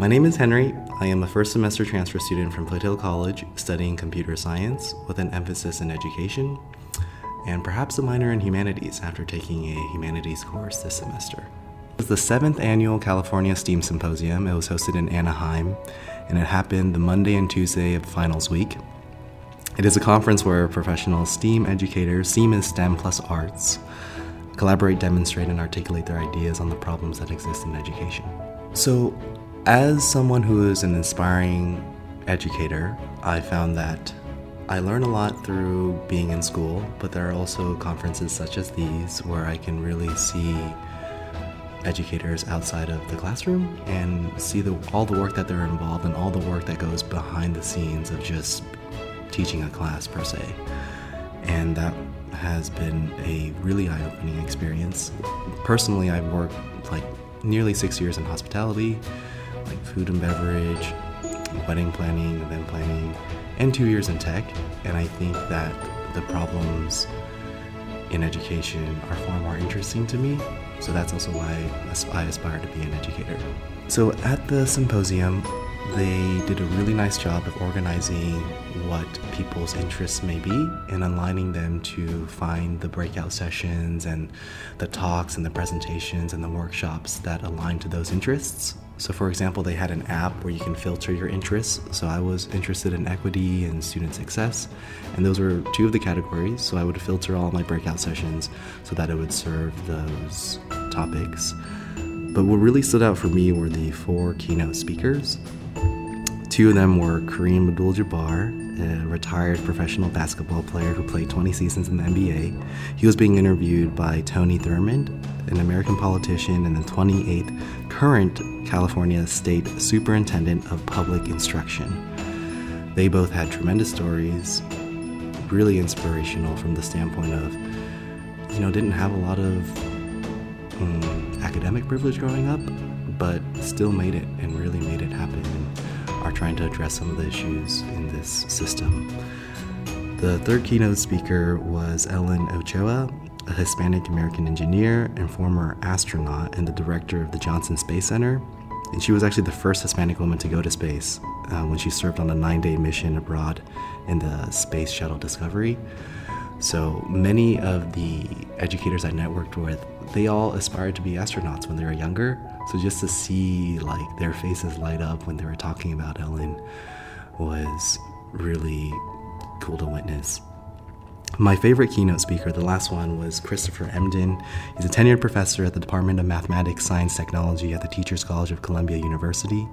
My name is Henry. I am a first semester transfer student from Foothill College studying computer science with an emphasis in education and perhaps a minor in humanities after taking a humanities course this semester. It was the seventh annual California STEAM Symposium. It was hosted in Anaheim and it happened the Monday and Tuesday of finals week. It is a conference where professional STEAM educators, STEAM is STEM plus arts, collaborate, demonstrate, and articulate their ideas on the problems that exist in education. So, as someone who is an inspiring educator, I found that I learn a lot through being in school, but there are also conferences such as these where I can really see educators outside of the classroom and see the, all the work that they're involved and all the work that goes behind the scenes of just teaching a class per se. And that has been a really eye opening experience. Personally, I've worked like nearly six years in hospitality like food and beverage, wedding planning, event planning, and two years in tech. And I think that the problems in education are far more interesting to me. So that's also why I aspire to be an educator. So at the symposium, they did a really nice job of organizing what people's interests may be and aligning them to find the breakout sessions and the talks and the presentations and the workshops that align to those interests. So, for example, they had an app where you can filter your interests. So, I was interested in equity and student success, and those were two of the categories. So, I would filter all my breakout sessions so that it would serve those topics. But what really stood out for me were the four keynote speakers. Two of them were Kareem Abdul Jabbar, a retired professional basketball player who played 20 seasons in the NBA. He was being interviewed by Tony Thurmond, an American politician and the 28th current California State Superintendent of Public Instruction. They both had tremendous stories, really inspirational from the standpoint of, you know, didn't have a lot of um, academic privilege growing up, but still made it and really made it happen and are trying to address some of the issues in system. The third keynote speaker was Ellen Ochoa, a Hispanic American engineer and former astronaut and the director of the Johnson Space Center. And she was actually the first Hispanic woman to go to space uh, when she served on a nine day mission abroad in the Space Shuttle Discovery. So many of the educators I networked with, they all aspired to be astronauts when they were younger. So just to see like their faces light up when they were talking about Ellen was really cool to witness. My favorite keynote speaker, the last one, was Christopher Emdin. He's a tenured professor at the Department of Mathematics, Science, Technology at the Teachers College of Columbia University.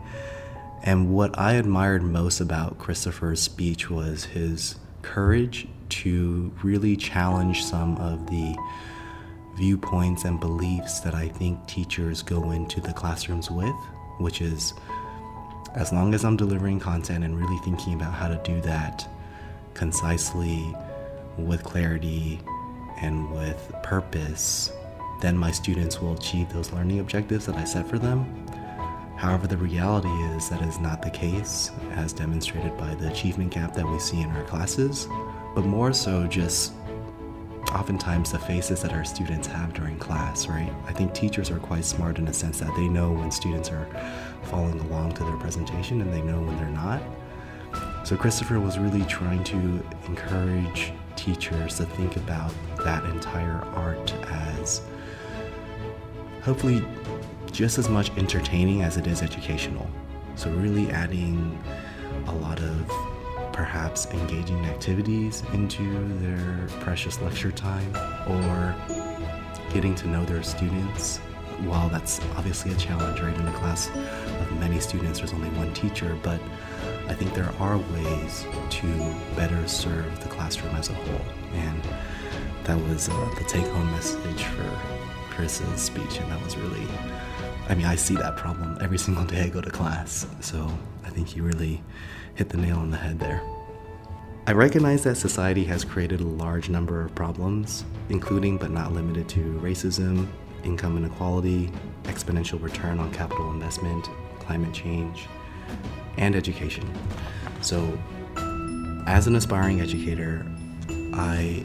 And what I admired most about Christopher's speech was his courage to really challenge some of the viewpoints and beliefs that I think teachers go into the classrooms with, which is as long as I'm delivering content and really thinking about how to do that concisely, with clarity, and with purpose, then my students will achieve those learning objectives that I set for them. However, the reality is that is not the case, as demonstrated by the achievement gap that we see in our classes, but more so just oftentimes the faces that our students have during class, right? I think teachers are quite smart in a sense that they know when students are following along to their presentation and they know when they're not. So Christopher was really trying to encourage teachers to think about that entire art as hopefully just as much entertaining as it is educational. So really adding a lot of perhaps engaging activities into their precious lecture time or getting to know their students. While that's obviously a challenge, right? In a class of many students, there's only one teacher, but I think there are ways to better serve the classroom as a whole. And that was uh, the take home message for Chris's speech, and that was really, I mean, I see that problem every single day I go to class. So I think he really hit the nail on the head there. I recognize that society has created a large number of problems, including but not limited to racism, income inequality, exponential return on capital investment, climate change, and education. So, as an aspiring educator, I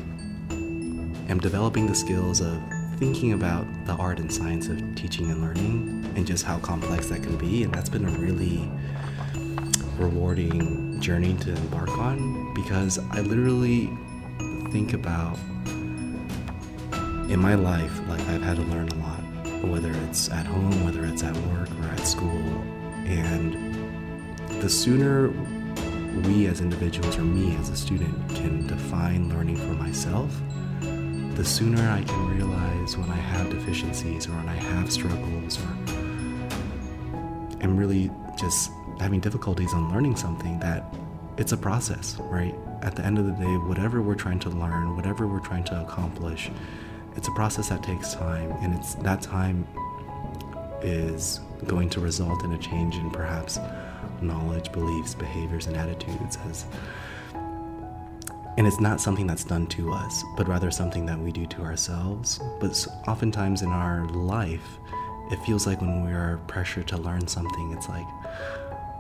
am developing the skills of thinking about the art and science of teaching and learning and just how complex that can be. And that's been a really rewarding journey to embark on because I literally think about in my life, like I've had to learn a lot, whether it's at home, whether it's at work or at school. And the sooner we as individuals or me as a student can define learning for myself, the sooner I can realize when I have deficiencies or when I have struggles or am really just having difficulties on learning something that it's a process, right? At the end of the day, whatever we're trying to learn, whatever we're trying to accomplish, it's a process that takes time and it's that time is going to result in a change in perhaps knowledge, beliefs, behaviors, and attitudes as and it's not something that's done to us, but rather something that we do to ourselves. But oftentimes in our life, it feels like when we are pressured to learn something, it's like,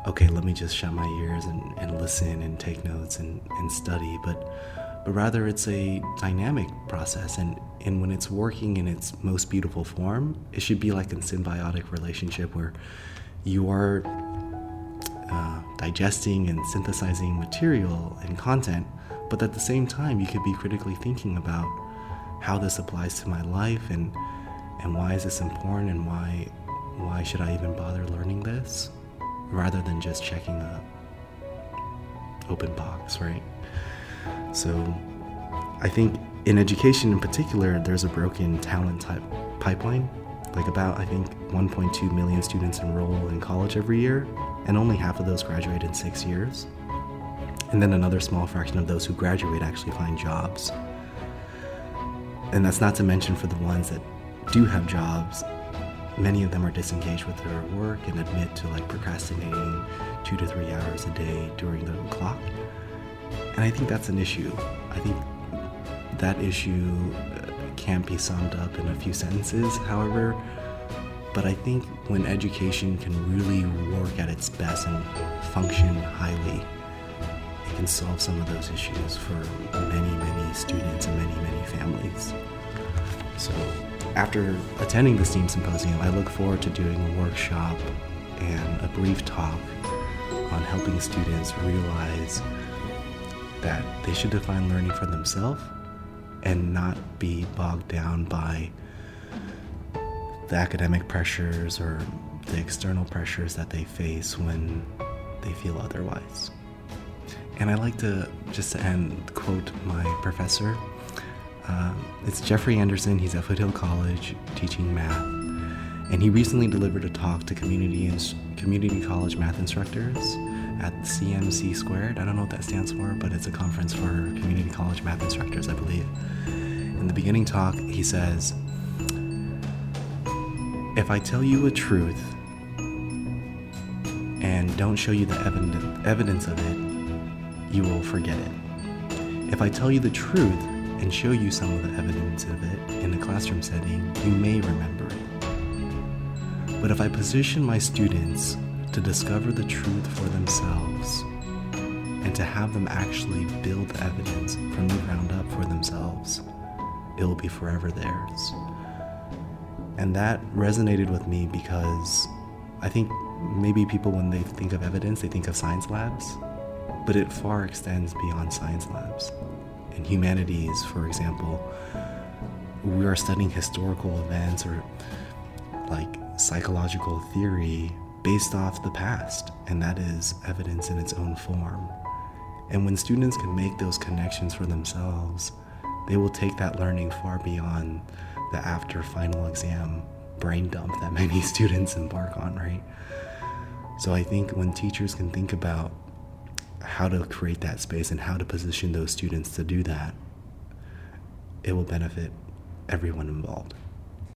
okay, let me just shut my ears and, and listen and take notes and, and study. But but rather it's a dynamic process and, and when it's working in its most beautiful form, it should be like a symbiotic relationship where you are uh, digesting and synthesizing material and content, but at the same time, you could be critically thinking about how this applies to my life and and why is this important and why why should I even bother learning this rather than just checking a open box, right? So I think in education in particular, there's a broken talent type pipeline. Like about I think 1.2 million students enroll in college every year, and only half of those graduate in six years. And then another small fraction of those who graduate actually find jobs. And that's not to mention for the ones that do have jobs, many of them are disengaged with their work and admit to like procrastinating two to three hours a day during the clock. And I think that's an issue. I think that issue uh, can't be summed up in a few sentences, however, but I think when education can really work at its best and function highly, it can solve some of those issues for many, many students and many, many families. So, after attending the STEAM Symposium, I look forward to doing a workshop and a brief talk on helping students realize that they should define learning for themselves and not be bogged down by the academic pressures or the external pressures that they face when they feel otherwise. And I like to just to end quote my professor. Uh, it's Jeffrey Anderson. He's at Foothill College teaching math, and he recently delivered a talk to community ins- community college math instructors at CMC Squared. I don't know what that stands for, but it's a conference for community college math instructors, I believe. In the beginning talk, he says, If I tell you a truth and don't show you the evidence, of it, you will forget it. If I tell you the truth and show you some of the evidence of it in a classroom setting, you may remember it. But if I position my students to discover the truth for themselves and to have them actually build evidence from the ground up for themselves, it will be forever theirs. And that resonated with me because I think maybe people, when they think of evidence, they think of science labs, but it far extends beyond science labs. In humanities, for example, we are studying historical events or like psychological theory based off the past, and that is evidence in its own form. And when students can make those connections for themselves, they will take that learning far beyond the after final exam brain dump that many students embark on, right? So I think when teachers can think about how to create that space and how to position those students to do that, it will benefit everyone involved.